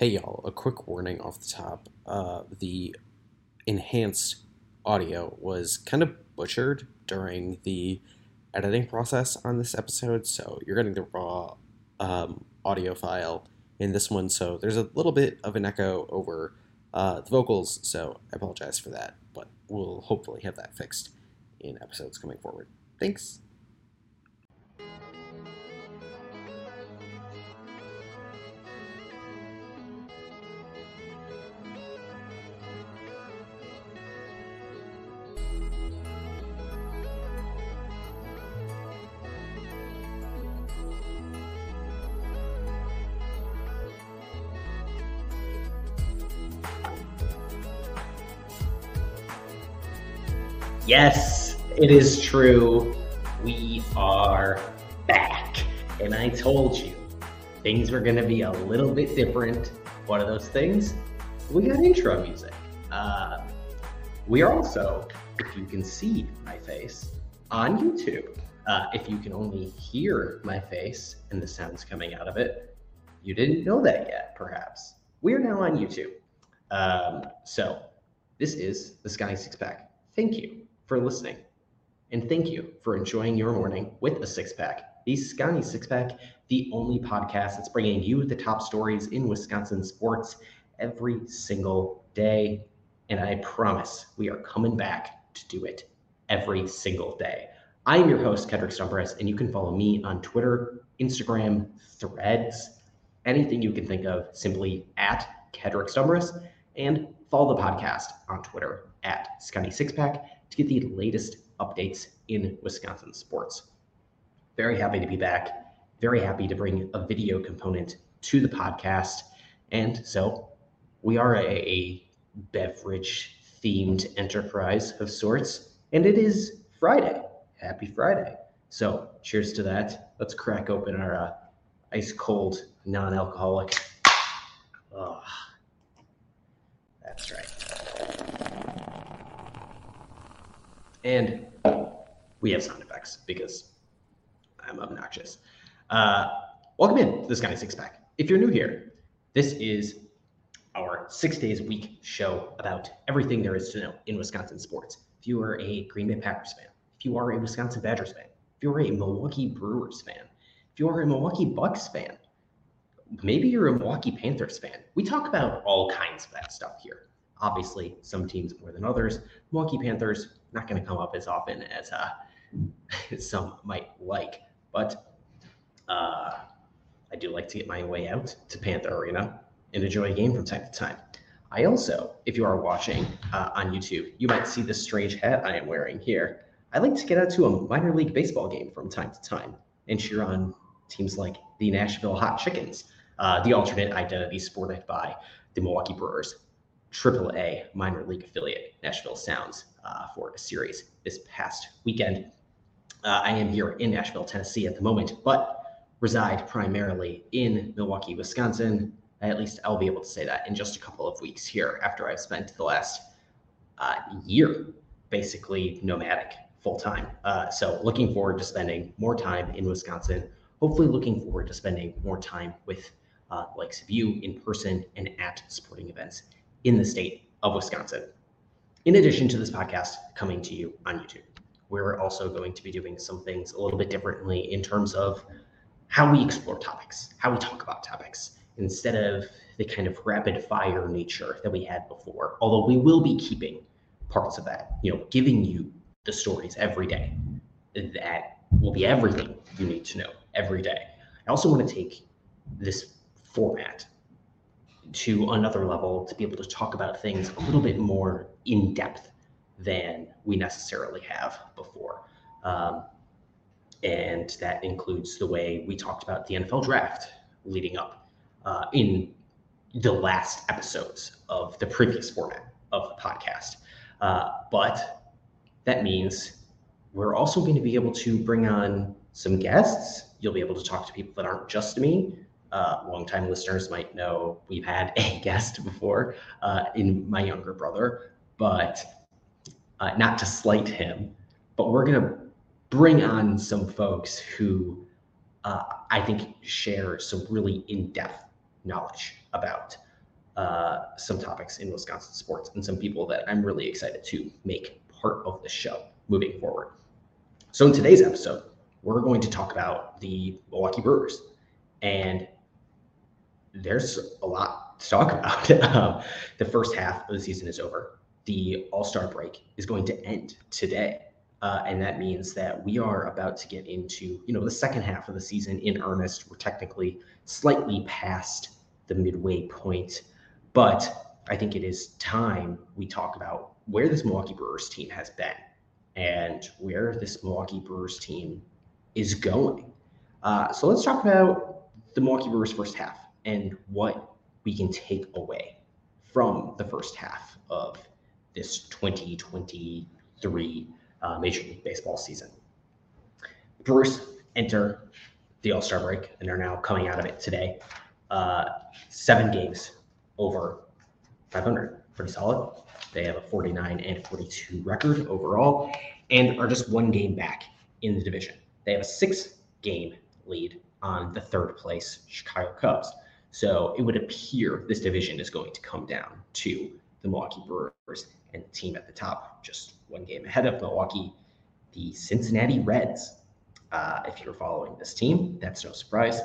Hey y'all, a quick warning off the top. Uh, the enhanced audio was kind of butchered during the editing process on this episode, so you're getting the raw um, audio file in this one, so there's a little bit of an echo over uh, the vocals, so I apologize for that, but we'll hopefully have that fixed in episodes coming forward. Thanks. Yes, it is true. We are back. And I told you things were going to be a little bit different. One of those things, we got intro music. Uh, we are also, if you can see my face, on YouTube. Uh, if you can only hear my face and the sounds coming out of it, you didn't know that yet, perhaps. We are now on YouTube. Um, so, this is the Sconnie Six Pack. Thank you for listening. And thank you for enjoying your morning with a six pack. The Sconnie Six Pack, the only podcast that's bringing you the top stories in Wisconsin sports every single day. And I promise we are coming back to do it every single day. I am your host, Kedrick Stumbris, and you can follow me on Twitter, Instagram, threads, anything you can think of, simply at Kedrick Stumbris, and follow the podcast on Twitter at Sconnie Sixpack to get the latest updates in Wisconsin sports. Very happy to be back. Very happy to bring a video component to the podcast. And so we are a, a beverage themed enterprise of sorts, and it is Friday. Happy Friday. So cheers to that. Let's crack open our uh, ice cold non alcoholic. Oh, that's right. And we have sound effects because I'm obnoxious. Uh, welcome in to this Sconnie Six Pack. If you're new here, this is our six days a week show about everything there is to know in Wisconsin sports. If you are a Green Bay Packers fan, if you are a Wisconsin Badgers fan, if you're a Milwaukee Brewers fan, if you are a Milwaukee Bucks fan, maybe you're a Milwaukee Panthers fan. We talk about all kinds of that stuff here. Obviously, some teams more than others. Milwaukee Panthers not going to come up as often as uh, some might like, but uh, I do like to get my way out to Panther Arena and enjoy a game from time to time. I also, if you are watching uh, on YouTube, you might see this strange hat I am wearing here. I like to get out to a minor league baseball game from time to time and cheer on teams like the Nashville Hot Chickens, uh, the alternate identity sported by the Milwaukee Brewers, AAA minor league affiliate, Nashville Sounds, uh, for a series this past weekend. Uh, I am here in Nashville, Tennessee at the moment, but reside primarily in Milwaukee, Wisconsin. At least I'll be able to say that in just a couple of weeks here after I've spent the last uh, year basically nomadic full time. Uh, so looking forward to spending more time in Wisconsin. Hopefully, looking forward to spending more time with uh, likes of you in person and at sporting events in the state of Wisconsin. In addition to this podcast coming to you on YouTube, we're also going to be doing some things a little bit differently in terms of how we explore topics, how we talk about topics, instead of the kind of rapid fire nature that we had before. Although we will be keeping parts of that, you know, giving you the stories every day. That will be everything you need to know every day. I also want to take this format to another level to be able to talk about things a little bit more in depth than we necessarily have before. Um, and that includes the way we talked about the NFL draft leading up uh, in the last episodes of the previous format of the podcast. Uh, but that means we're also going to be able to bring on some guests. You'll be able to talk to people that aren't just me, uh, longtime listeners might know we've had a guest before uh, in my younger brother, but uh, not to slight him, but we're going to bring on some folks who uh, I think share some really in depth knowledge about uh, some topics in Wisconsin sports and some people that I'm really excited to make part of the show moving forward. So, in today's episode, we're going to talk about the Milwaukee Brewers. And there's a lot to talk about. um, the first half of the season is over. The All Star break is going to end today. Uh, and that means that we are about to get into, you know, the second half of the season in earnest. We're technically slightly past the midway point, but I think it is time we talk about where this Milwaukee Brewers team has been and where this Milwaukee Brewers team is going. Uh, so let's talk about the Milwaukee Brewers first half and what we can take away from the first half of this 2023 uh, Major League Baseball season. Brewers enter the All Star break and are now coming out of it today. Uh, seven games over 500, pretty solid. They have a 49 and 42 record overall and are just one game back in the division. They have a six game lead on the third place Chicago Cubs. So it would appear this division is going to come down to the Milwaukee Brewers and the team at the top, just one game ahead of Milwaukee, the Cincinnati Reds. Uh, if you're following this team, that's no surprise.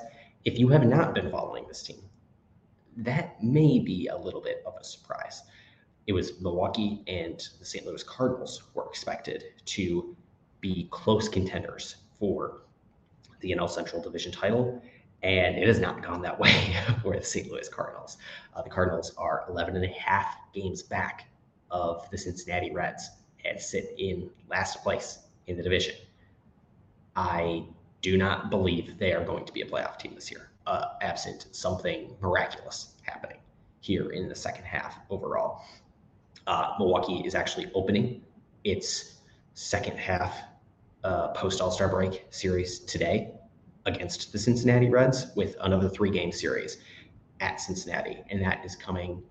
If you have not been following this team, that may be a little bit of a surprise. It was Milwaukee and the St. Louis Cardinals were expected to be close contenders for the NL Central Division title and it has not gone that way for the St. Louis Cardinals. Uh, the Cardinals are 11 and a half games back of the Cincinnati Reds and sit in last place in the division. I do not believe they are going to be a playoff team this year, uh, absent something miraculous happening here in the second half overall. Uh, Milwaukee is actually opening its second half uh, post All Star break series today against the Cincinnati Reds with another three game series at Cincinnati. And that is coming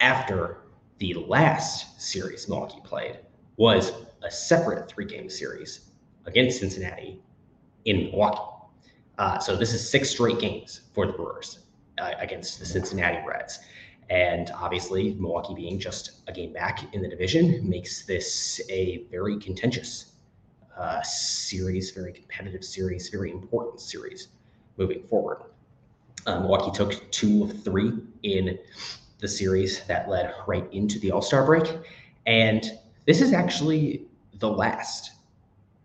after the last series Milwaukee played was a separate three game series against Cincinnati in Milwaukee. Uh, so this is six straight games for the Brewers uh, against the Cincinnati Reds. And obviously, Milwaukee being just a game back in the division makes this a very contentious uh, series, very competitive series, very important series moving forward. Um, Milwaukee took two of three in the series that led right into the All Star break. And this is actually the last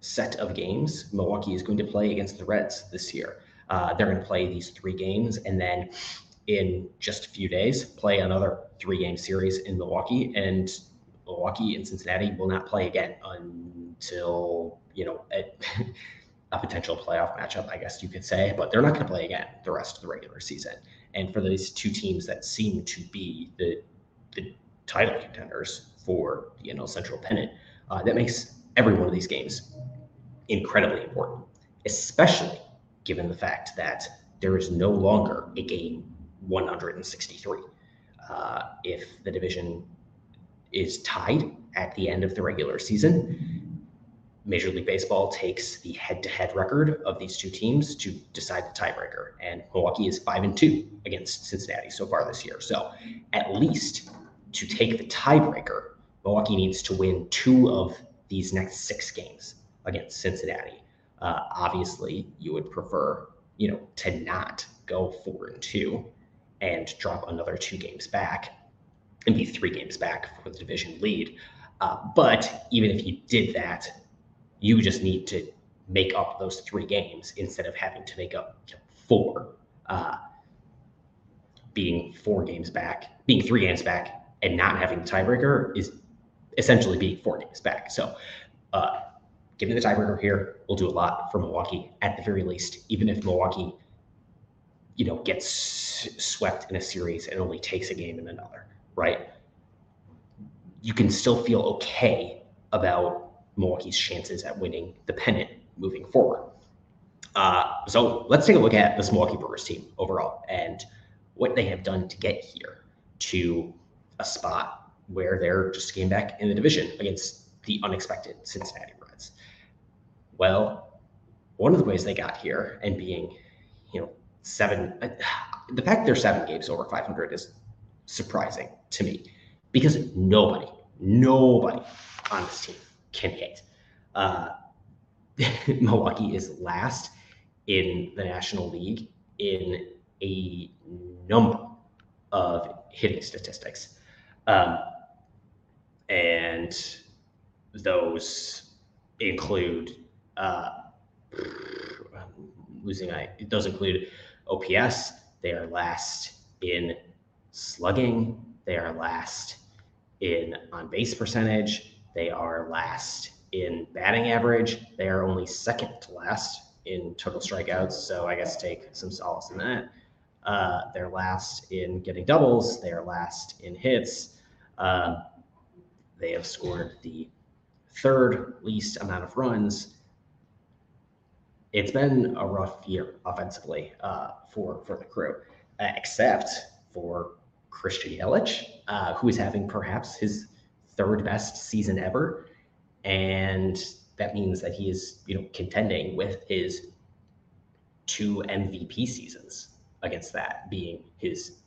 set of games Milwaukee is going to play against the Reds this year. Uh, they're going to play these three games and then in just a few days play another three game series in Milwaukee. And Milwaukee and Cincinnati will not play again until you know a, a, potential playoff matchup, I guess you could say. But they're not going to play again the rest of the regular season. And for these two teams that seem to be the the title contenders for the NL Central pennant, uh, that makes every one of these games incredibly important, especially given the fact that there is no longer a game 163. Uh, if the division is tied at the end of the regular season. Major League Baseball takes the head-to-head record of these two teams to decide the tiebreaker, and Milwaukee is five and two against Cincinnati so far this year. So, at least to take the tiebreaker, Milwaukee needs to win two of these next six games against Cincinnati. Uh, obviously, you would prefer, you know, to not go four and two and drop another two games back and be three games back for the division lead. Uh, but even if you did that, you just need to make up those three games instead of having to make up four. Uh, being four games back, being three games back, and not having the tiebreaker is essentially being four games back. So, uh, the tiebreaker here will do a lot for Milwaukee at the very least, even if Milwaukee, you know, gets swept in a series and only takes a game in another right? You can still feel okay about Milwaukee's chances at winning the pennant moving forward. Uh, so let's take a look at this Milwaukee Brewers team overall and what they have done to get here to a spot where they're just came back in the division against the unexpected Cincinnati Reds. Well, one of the ways they got here and being, you know, seven, the fact they're seven games over 500 is surprising to me because nobody, nobody on this team can hit. Uh, Milwaukee is last in the National League in a number of hitting statistics. Um, and those include uh, losing I those include OPS. They are last in slugging. They are last in on base percentage. They are last in batting average. They are only second to last in total strikeouts. So I guess take some solace in that. Uh, they're last in getting doubles. They are last in hits. Uh, they have scored the third least amount of runs. It's been a rough year offensively uh, for for the crew, uh, except for Christian Yelich, uh, who is having perhaps his third best season ever, and that means that he is you know contending with his two MVP seasons against that being his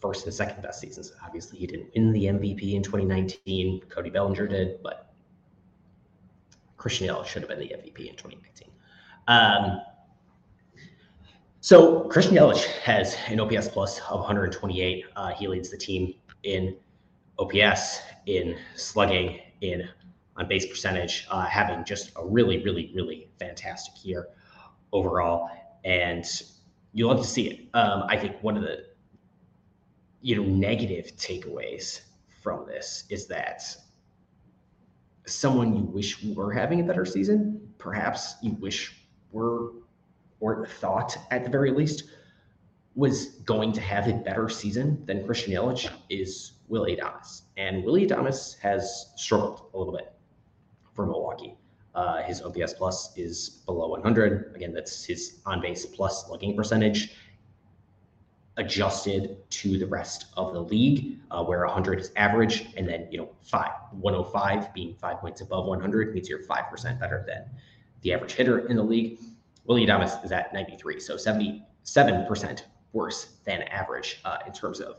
first and second best seasons. Obviously, he didn't win the MVP in 2019. Cody Bellinger did, but Christian Yelich should have been the MVP in 2019. Um, so Christian Yelich has an OPS plus of 128. Uh, he leads the team in OPS, in slugging, in on base percentage, uh, having just a really, really, really fantastic year overall. And you love to see it. Um, I think one of the you know negative takeaways from this is that someone you wish were having a better season, perhaps you wish were or thought at the very least was going to have a better season than Christian Yelich is Willy Adames. And Willy Adames has struggled a little bit for Milwaukee. Uh, his OPS plus is below 100. Again, that's his on base plus slugging percentage adjusted to the rest of the league, uh, where 100 is average, and then you know five 105 being five points above 100 means you're five percent better than the average hitter in the league. Willy Adames is at 93, so 77 percent worse than average uh, in terms of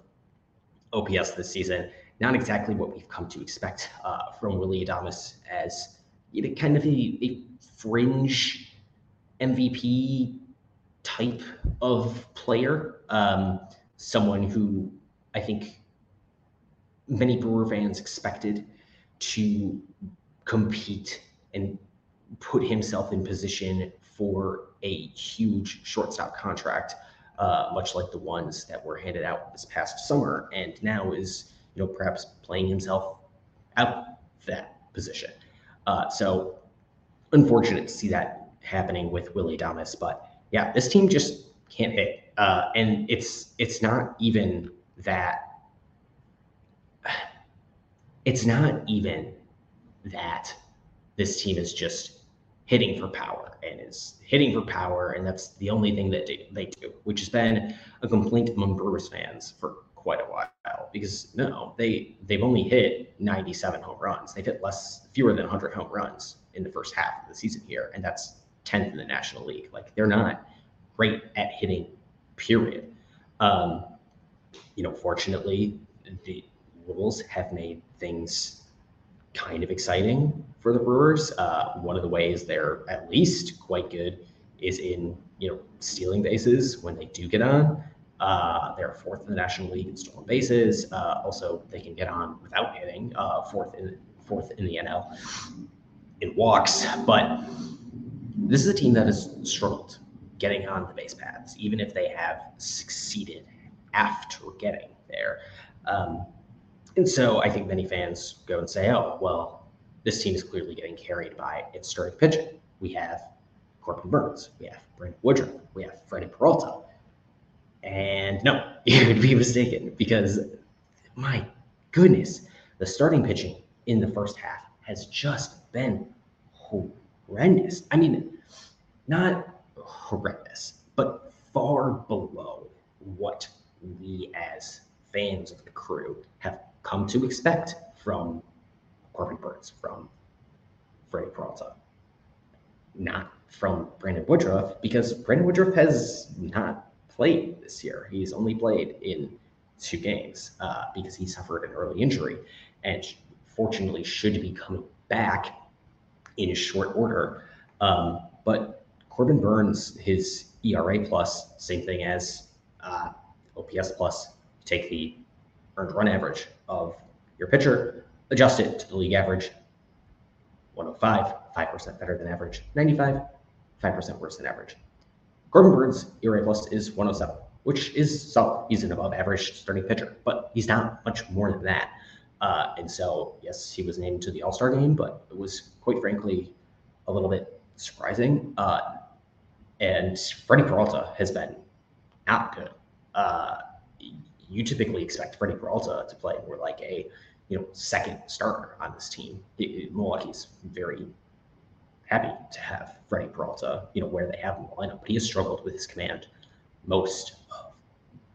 OPS this season. Not exactly what we've come to expect uh, from Willy Adames as you know, kind of a, a fringe MVP type of player. Um, someone who I think many Brewer fans expected to compete and put himself in position for a huge shortstop contract, uh, much like the ones that were handed out this past summer, and now is you know perhaps playing himself out that position. Uh, so unfortunate to see that happening with Willy Adames, but yeah, this team just can't hit, uh, and it's it's not even that. It's not even that this team is just hitting for power and is hitting for power, and that's the only thing that they, do, which has been a complaint among Brewers fans for quite a while. Because no, they they've only hit 97 home runs. They've hit less, fewer than 100 home runs in the first half of the season here, and that's 10th in the National League. Like they're not great at hitting, period. Um, you know, fortunately, the rules have made things kind of exciting for the Brewers. Uh, one of the ways they're at least quite good is in you know stealing bases when they do get on. Uh, they're fourth in the National League in stolen bases. Uh, also, they can get on without hitting, uh, fourth in fourth in the NL in walks. But this is a team that has struggled getting on the base paths, even if they have succeeded after getting there. Um, and so I think many fans go and say, oh, well, this team is clearly getting carried by its starting pitching. We have Corbin Burnes, we have Brandon Woodruff, we have Freddie Peralta. And no, you would be mistaken because my goodness, the starting pitching in the first half has just been horrendous. I mean, not horrendous, but far below what we as fans of the crew have come to expect from Corbin Burnes, from Freddie Peralta, not from Brandon Woodruff, because Brandon Woodruff has not played this year. He's only played in two games uh, because he suffered an early injury and fortunately should be coming back in a short order. Um, but Corbin Burnes, his ERA plus, same thing as uh, OPS plus. take the earned run average of your pitcher, adjust it to the league average 105, 5% better than average, 95, 5% worse than average. Corbin Burnes' ERA plus is 107, which is solid. He's an above average starting pitcher, but he's not much more than that. Uh, and so, yes, he was named to the All Star game, but it was quite frankly a little bit surprising. Uh, and Freddie Peralta has been not good. Uh, you typically expect Freddie Peralta to play more like a you know second starter on this team. Milwaukee's very happy to have Freddie Peralta, you know, where they have him in the lineup, but he has struggled with his command most of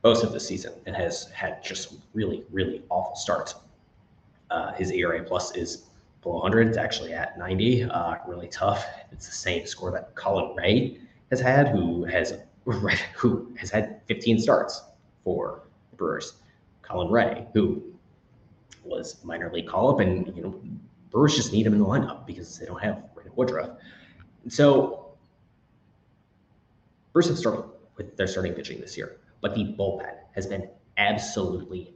most of the season and has had just really, really awful starts. Uh, his ERA plus is below 100. It's actually at 90. Uh, really tough. It's the same score that Colin Rea has had, who has who has had 15 starts for Brewers. Colin Rea, who was minor league call up, and you know Brewers just need him in the lineup because they don't have Brandon Woodruff. So Brewers have struggled with their starting pitching this year, but the bullpen has been absolutely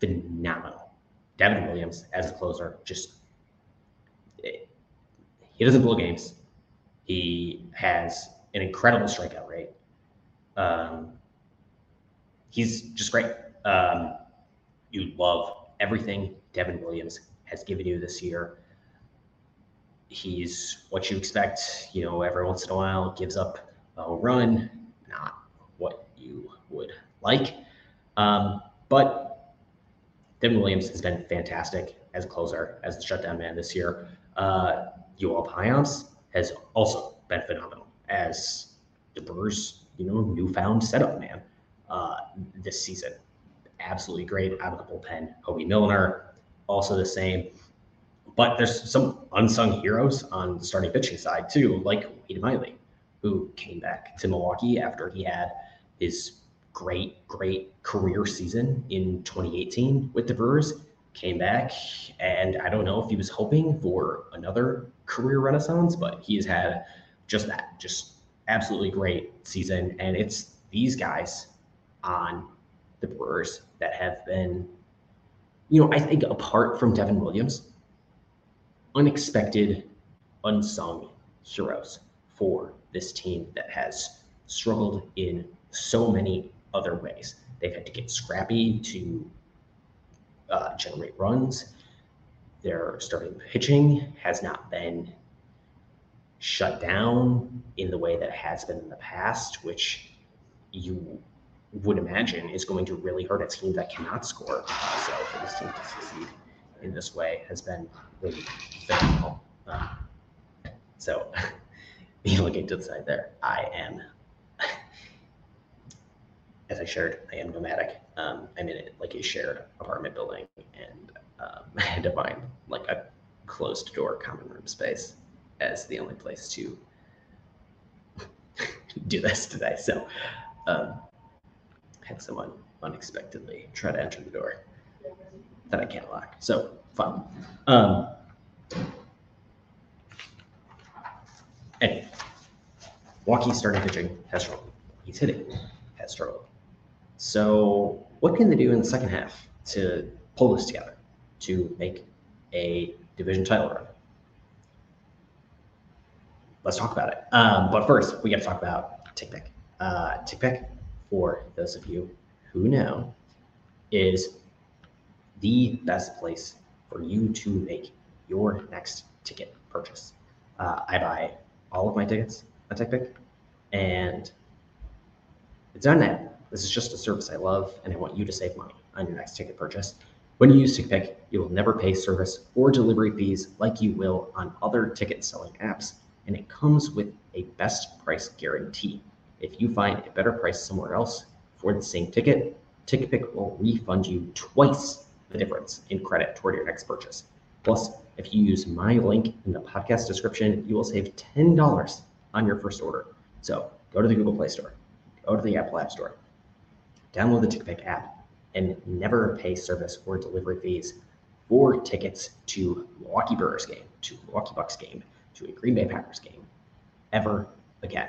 phenomenal. Devin Williams as a closer, just he doesn't blow games. He has an incredible strikeout rate. Um, he's just great. Um, you love everything Devin Williams has given you this year. He's what you expect, you know, every once in a while gives up a run, not what you would like. Um, but Devin Williams has been fantastic as a closer, as the shutdown man this year. Uh, Yoel Payamps has also been phenomenal as the Brewers, you know, newfound setup man uh, this season. Absolutely great out of the bullpen. Hoby Milner, also the same. But there's some unsung heroes on the starting pitching side too, like Wade Miley, who came back to Milwaukee after he had his great, great career season in 2018 with the Brewers. Came back, and I don't know if he was hoping for another career renaissance, but he has had just that, just absolutely great season. And it's these guys on the Brewers that have been you know, I think apart from Devin Williams, unexpected, unsung heroes for this team that has struggled in so many other ways. They've had to get scrappy to uh, generate runs. Their starting pitching has not been shut down in the way that it has been in the past, which you would imagine is going to really hurt a team that cannot score. So for this team to succeed in this way has been really phenomenal. Um, so looking to the side there, I am, as I shared, I am nomadic. Um, I'm in like a shared apartment building and um, I had to find like a closed door common room space as the only place to do this today. So um, had someone unexpectedly try to enter the door that I can't lock. So fun. Um, anyway, Walkie starting pitching has struggled. He's hitting has struggled. So what can they do in the second half to pull this together to make a division title run? Let's talk about it. Um, but first, we got to talk about TickPick. Uh, TickPick for those of you who know, is the best place for you to make your next ticket purchase. Uh, I buy all of my tickets on TickPick, and it's on that. This is just a service I love, and I want you to save money on your next ticket purchase. When you use TickPick, you will never pay service or delivery fees like you will on other ticket selling apps, and it comes with a best price guarantee. If you find a better price somewhere else for the same ticket, TickPick will refund you twice the difference in credit toward your next purchase. Plus, if you use my link in the podcast description, you will save $10 on your first order. So go to the Google Play Store, go to the Apple App Store, download the TickPick app and never pay service or delivery fees for tickets to Milwaukee Brewers game, to Milwaukee Bucks game, to a Green Bay Packers game ever again.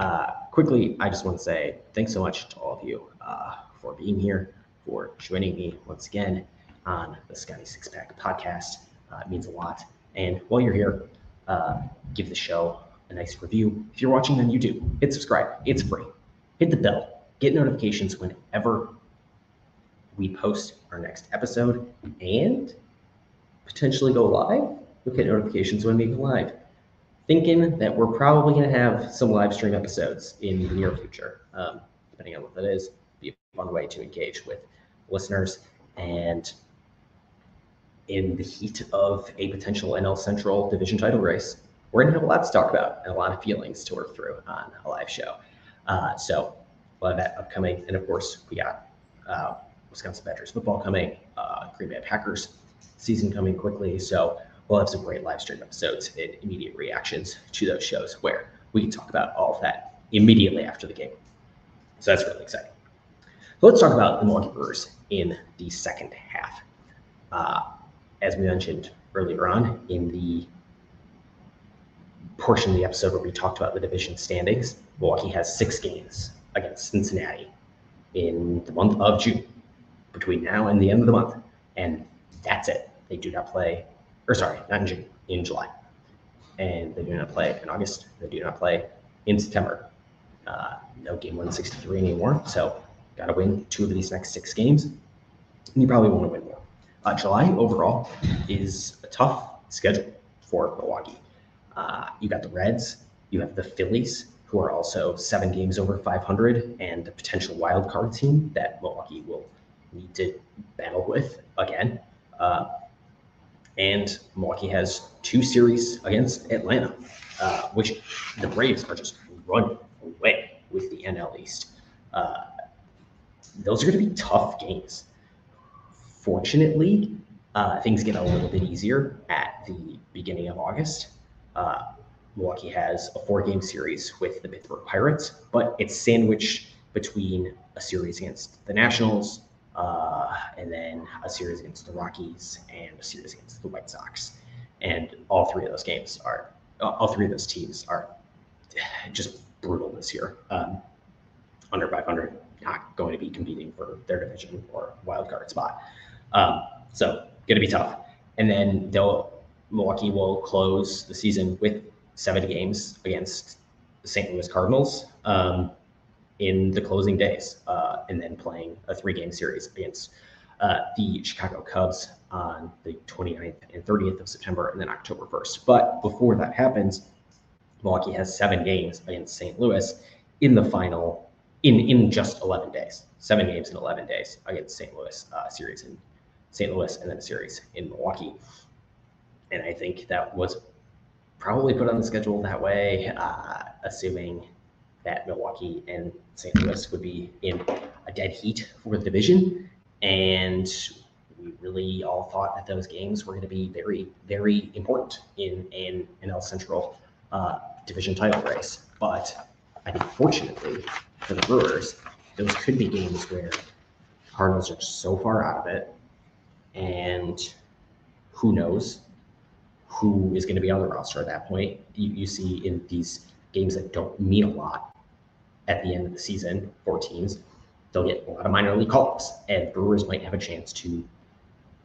Uh, quickly, I just want to say thanks so much to all of you uh, for being here, for joining me once again on the Sconnie Six Pack podcast. Uh, it means a lot. And while you're here, uh, give the show a nice review. If you're watching on YouTube, hit subscribe. It's free. Hit the bell. Get notifications whenever we post our next episode and potentially go live. Look get notifications when we go live. Thinking that we're probably going to have some live stream episodes in the near future, um, depending on what that is. Be a fun way to engage with listeners. And in the heat of a potential NL Central division title race, we're going to have a lot to talk about and a lot of feelings to work through on a live show. Uh, so, a lot of that upcoming. And of course, we got uh, Wisconsin Badgers football coming, uh, Green Bay Packers season coming quickly. So, we'll have some great live stream episodes and immediate reactions to those shows where we can talk about all of that immediately after the game. So, that's really exciting. So let's talk about the Milwaukee Brewers in the second half. Uh, as we mentioned earlier on in the portion of the episode where we talked about the division standings, Milwaukee has six games against Cincinnati in the month of June between now and the end of the month. And that's it. They do not play, or sorry, not in June, in July. And they do not play in August. They do not play in September. Uh, no game 163 anymore. So got to win two of these next six games. And you probably want to win more. Uh, July overall is a tough schedule for Milwaukee. Uh, you got the Reds, you have the Phillies, who are also seven games over 500 and a potential wild card team that Milwaukee will need to battle with again. Uh, and Milwaukee has two series against Atlanta, uh, which the Braves are just running away with the NL East. Uh, those are going to be tough games. Fortunately, uh, things get a little bit easier at the beginning of August. Uh, Milwaukee has a four game series with the Pittsburgh Pirates, but it's sandwiched between a series against the Nationals uh, and then a series against the Rockies and a series against the White Sox. And all three of those games are, all three of those teams are just brutal this year. Um, under 500, not going to be competing for their division or wild card spot. Um, so going to be tough. And then they'll Milwaukee will close the season with seven games against the St. Louis Cardinals um, in the closing days, uh, and then playing a three-game series against uh, the Chicago Cubs on the 29th and 30th of September, and then October 1st. But before that happens, Milwaukee has seven games against St. Louis in the final in in just 11 days. Seven games in 11 days against St. Louis uh, series in St. Louis, and then a series in Milwaukee. And I think that was probably put on the schedule that way, uh, assuming that Milwaukee and St. Louis would be in a dead heat for the division. And we really all thought that those games were going to be very, very important in an NL Central uh, division title race. But I think, fortunately for the Brewers, those could be games where Cardinals are so far out of it, and who knows who is going to be on the roster at that point. You, you see in these games that don't mean a lot at the end of the season for teams, they'll get a lot of minor league calls, and Brewers might have a chance to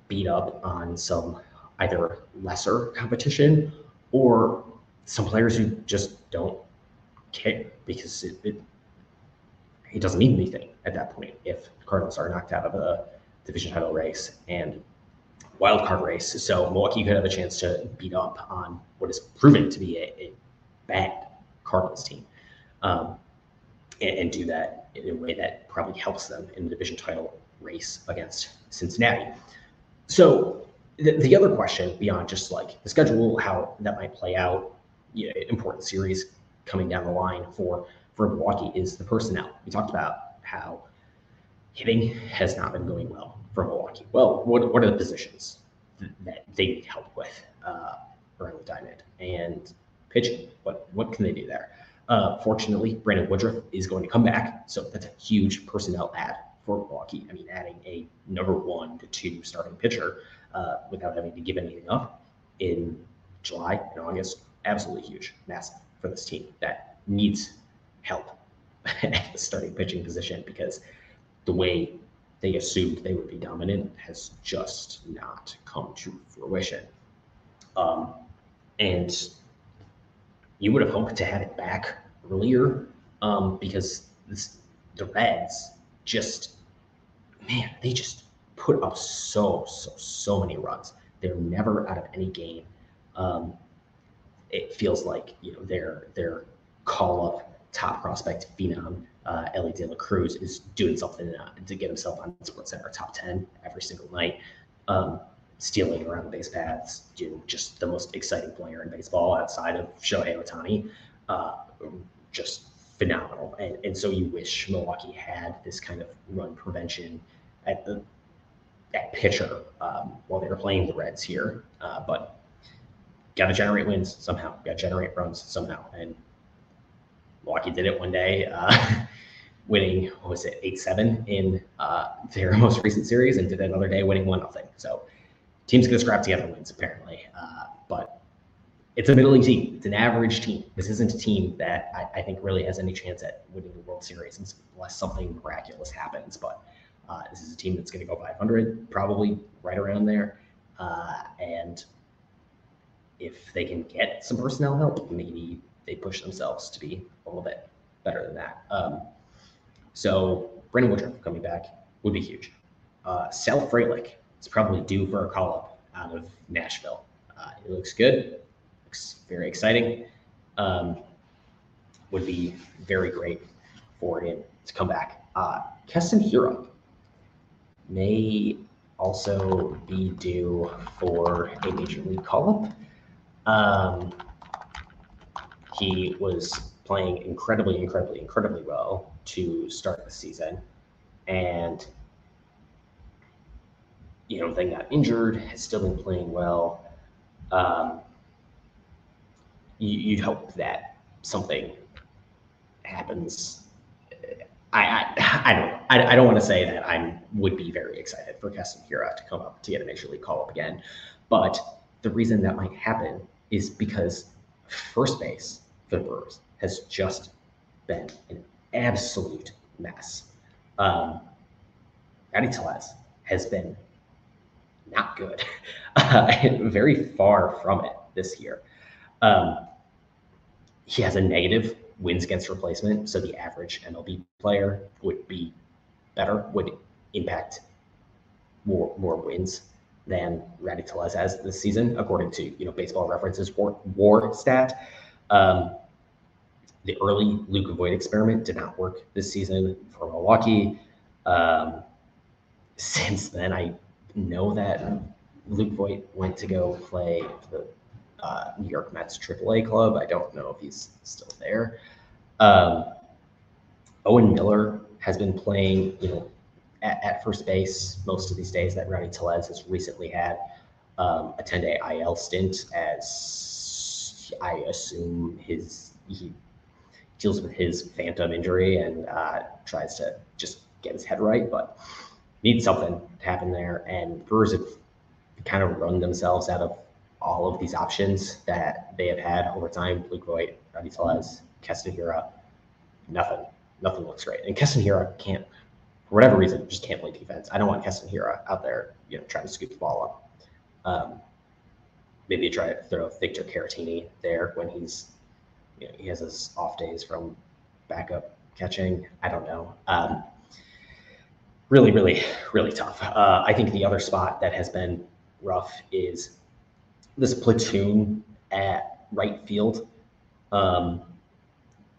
beat up on some either lesser competition or some players who just don't care because it, it, it doesn't mean anything at that point if Cardinals are knocked out of a division title race and wild card race. So Milwaukee could have a chance to beat up on what is proven to be a, a bad Cardinals team, um, and, and, do that in a way that probably helps them in the division title race against Cincinnati. So the, the other question beyond just like the schedule, how that might play out, you know, important series coming down the line for for Milwaukee is the personnel. We talked about how hitting has not been going well for Milwaukee. Well, what, what are the positions that they need help with uh, around the diamond and pitching? What what can they do there? Uh, fortunately, Brandon Woodruff is going to come back, so that's a huge personnel add for Milwaukee. I mean, adding a number one to two starting pitcher uh, without having to give anything up in July and August, absolutely huge, massive for this team that needs help at the starting pitching position because the way they assumed they would be dominant has just not come to fruition. Um, and you would have hoped to have it back earlier um, because this, the Reds just, man, they just put up so, so, so many runs. They're never out of any game. Um, it feels like you know their their call up top prospect phenom uh, Elly De La Cruz is doing something uh, to get himself on Sports Center top ten every single night. Um, stealing around the base paths, you know, just the most exciting player in baseball outside of Shohei Ohtani. Uh, just phenomenal. And, and so you wish Milwaukee had this kind of run prevention at the at pitcher um, while they were playing the Reds here. Uh, but got to generate wins somehow. Got to generate runs somehow. And Milwaukee did it one day, uh, winning what was it eight seven in uh, their most recent series, and did another day winning one nothing. So teams gonna scrap together wins apparently, uh, but it's a middle league team. It's an average team. This isn't a team that I, I, think really has any chance at winning the World Series unless something miraculous happens. But uh, this is a team that's going to go 500, probably right around there. Uh, and if they can get some personnel help, maybe they push themselves to be a little bit better than that. Um, so Brandon Woodruff coming back would be huge. Uh, Sal Frelick is probably due for a call up out of Nashville. Uh, it looks good, looks very exciting. Um, would be very great for him to come back. Uh, Keston Hiura may also be due for a major league call up. Um, he was playing incredibly, incredibly, incredibly well to start the season. And you know, then got injured, has still been playing well. Um, you, would hope that something happens. I, I, I don't I, I don't want to say that I would be very excited for Keston Hiura to come up to get a major league call up again, but the reason that might happen is because first base for the Brewers has just been an absolute mess. Um, Rowdy Tellez has been not good, uh, very far from it this year. Um, he has a negative wins against replacement, so the average MLB player would be better, would impact more more wins than Rowdy Tellez has this season, according to you know Baseball References WAR, WAR stat. Um, the early Luke Voit experiment did not work this season for Milwaukee. Um, since then, I know that Luke Voit went to go play for the uh, New York Mets AAA club. I don't know if he's still there. Um, Owen Miller has been playing, you know, at, at, first base most of these days that Rowdy Tellez has recently had um, a 10 day IL stint as I assume his he deals with his phantom injury and uh, tries to just get his head right, but needs something to happen there. And Brewers have kind of run themselves out of all of these options that they have had over time. Luke Voit, Rowdy Tellez, Keston Hiura, nothing, nothing looks great. And Keston Hiura can't, for whatever reason, just can't play defense. I don't want Keston Hiura out there, you know, trying to scoop the ball up. Um, maybe try to throw Victor Caratini there when he's you know, he has his off days from backup catching. I don't know. Um, really, really, really tough. Uh, I think the other spot that has been rough is this platoon at right field um,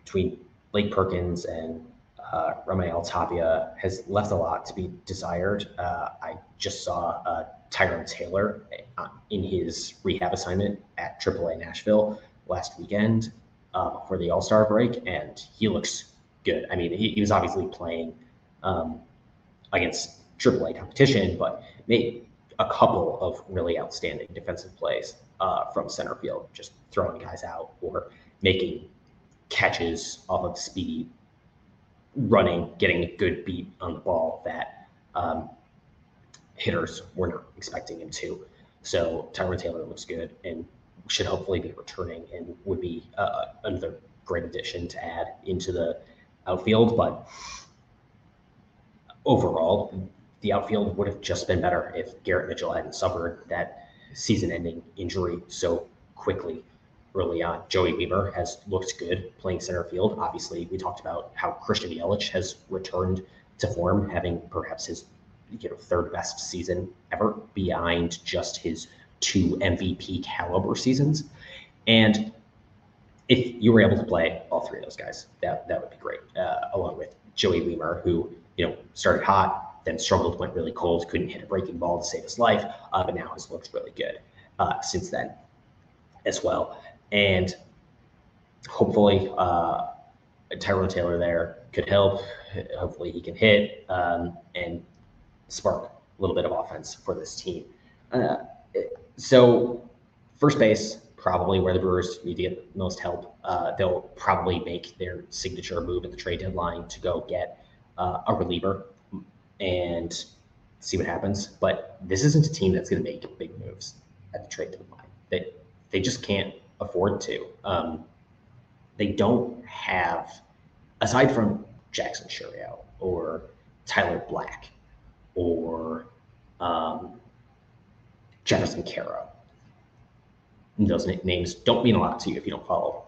between Blake Perkins and uh, Raimel Tapia has left a lot to be desired. Uh, I just saw uh, Tyrone Taylor uh, in his rehab assignment at AAA Nashville last weekend uh, for the All Star break, and he looks good. I mean, he, he was obviously playing um, against AAA competition, but made a couple of really outstanding defensive plays uh, from center field, just throwing guys out or making catches off of speed, running, getting a good beat on the ball that um, hitters weren't expecting him to. So Tyrone Taylor looks good and should hopefully be returning and would be uh, another great addition to add into the outfield. But overall, the outfield would have just been better if Garrett Mitchell hadn't suffered that season-ending injury so quickly early on. Joey Wiemer has looked good playing center field. Obviously, we talked about how Christian Yelich has returned to form, having perhaps his you know third best season ever, behind just his two MVP caliber seasons. And if you were able to play all three of those guys, that that would be great. Uh, along with Joey Wiemer, who you know started hot, then struggled, went really cold, couldn't hit a breaking ball to save his life, uh, but now has looked really good uh, since then as well. And hopefully, uh, Tyrone Taylor there could help. Hopefully, he can hit um, and spark a little bit of offense for this team. Uh, so, first base, probably where the Brewers need to get the most help. Uh, they'll probably make their signature move at the trade deadline to go get uh, a reliever and see what happens. But this isn't a team that's going to make big moves at the trade deadline. They they just can't afford to. Um, they don't have, aside from Jackson Chourio or Tyler Black or um, Jefferson Quero. Those names don't mean a lot to you if you don't follow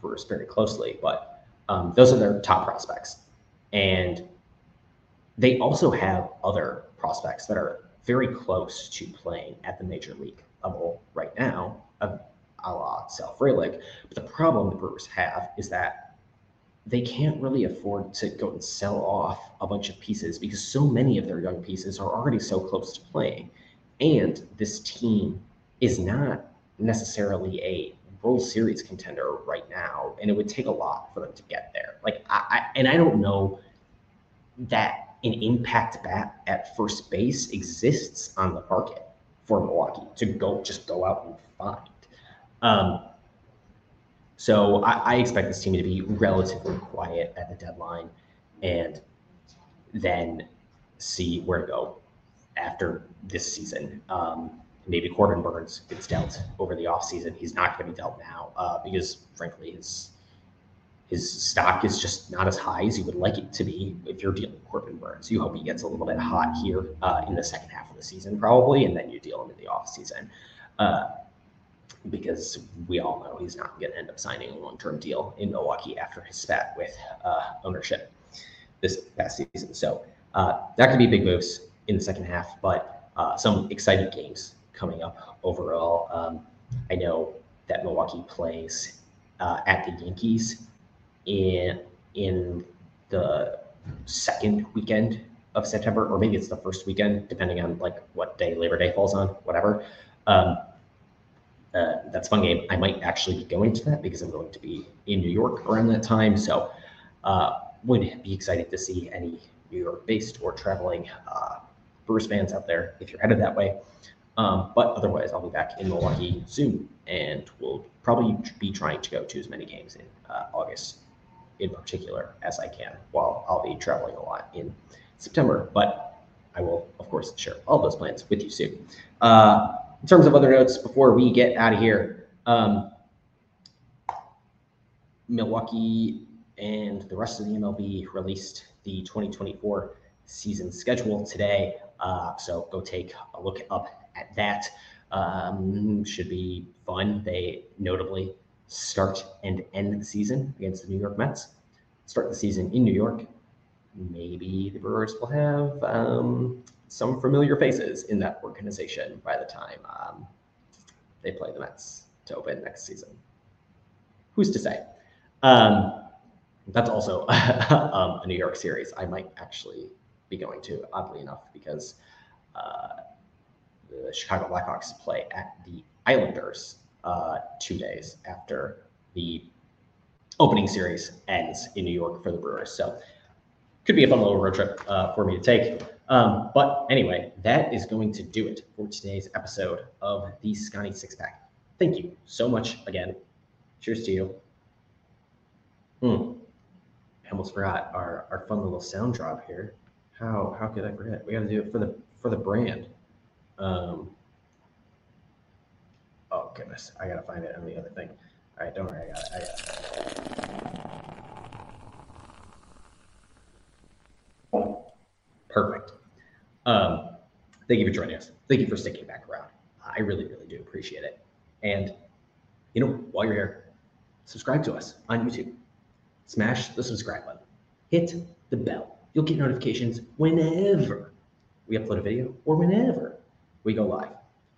Brewers very closely, but um, those are their top prospects. And they also have other prospects that are very close to playing at the major league level right now, a, a la Sal. But the problem the Brewers have is that they can't really afford to go and sell off a bunch of pieces because so many of their young pieces are already so close to playing. And this team is not necessarily a World Series contender right now, and it would take a lot for them to get there. Like I, I and I don't know that an impact bat at first base exists on the market for Milwaukee to go just go out and find. Um, so I, I expect this team to be relatively quiet at the deadline, and then see where to go after this season. Um, maybe Corbin Burnes gets dealt over the offseason. He's not going to be dealt now uh, because, frankly, his his stock is just not as high as you would like it to be if you're dealing Corbin Burnes. You hope he gets a little bit hot here uh, in the second half of the season, probably, and then you deal him in the offseason. Uh, because we all know he's not going to end up signing a long-term deal in Milwaukee after his spat with uh, ownership this past season. So uh, that could be big moves in the second half, but uh, some exciting games coming up overall. Um, I know that Milwaukee plays uh, at the Yankees in in the second weekend of September, or maybe it's the first weekend, depending on like what day Labor Day falls on, whatever. Um, uh, that's a fun game. I might actually be going to that because I'm going to be in New York around that time. So uh, would be excited to see any New York based or traveling uh, Brewers fans out there if you're headed that way. Um, but otherwise, I'll be back in Milwaukee soon, and we'll probably be trying to go to as many games in uh, August, in particular, as I can. While I'll be traveling a lot in September, but I will, of course, share all those plans with you soon. Uh, in terms of other notes, before we get out of here, um, Milwaukee and the rest of the MLB released the 2024 season schedule today. Uh, so go take a look up at that. Um, should be fun. They notably start and end the season against the New York Mets. Start the season in New York. Maybe the Brewers will have um, some familiar faces in that organization by the time um, they play the Mets to open next season. Who's to say? Um, that's also um, a New York series I might actually be going to, oddly enough, because uh, the Chicago Blackhawks play at the Islanders uh, two days after the opening series ends in New York for the Brewers. So could be a fun little road trip uh, for me to take. Um, but anyway, that is going to do it for today's episode of the Sconnie Six Pack. Thank you so much again. Cheers to you. Hmm. I almost forgot our, our fun little sound drop here. How how could I forget? We got to do it for the for the brand. Um. Oh goodness, I gotta find it on the other thing. All right, don't worry, I got it. I got it. Perfect. Um, thank you for joining us. Thank you for sticking back around. I really, really do appreciate it. And you know, while you're here, subscribe to us on YouTube. Smash the subscribe button. Hit the bell. You'll get notifications whenever we upload a video or whenever we go live.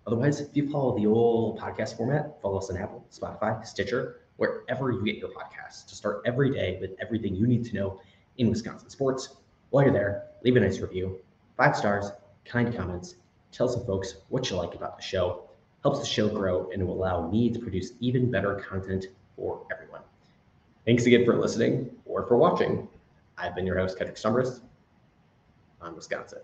Otherwise, if you follow the old podcast format, follow us on Apple, Spotify, Stitcher, wherever you get your podcasts to start every day with everything you need to know in Wisconsin sports. While you're there, leave a nice review, five stars, kind comments, tell some folks what you like about the show. Helps the show grow and will allow me to produce even better content for everyone. Thanks again for listening or for watching. I've been your host, Kedrick Stumbris on Wisconsin.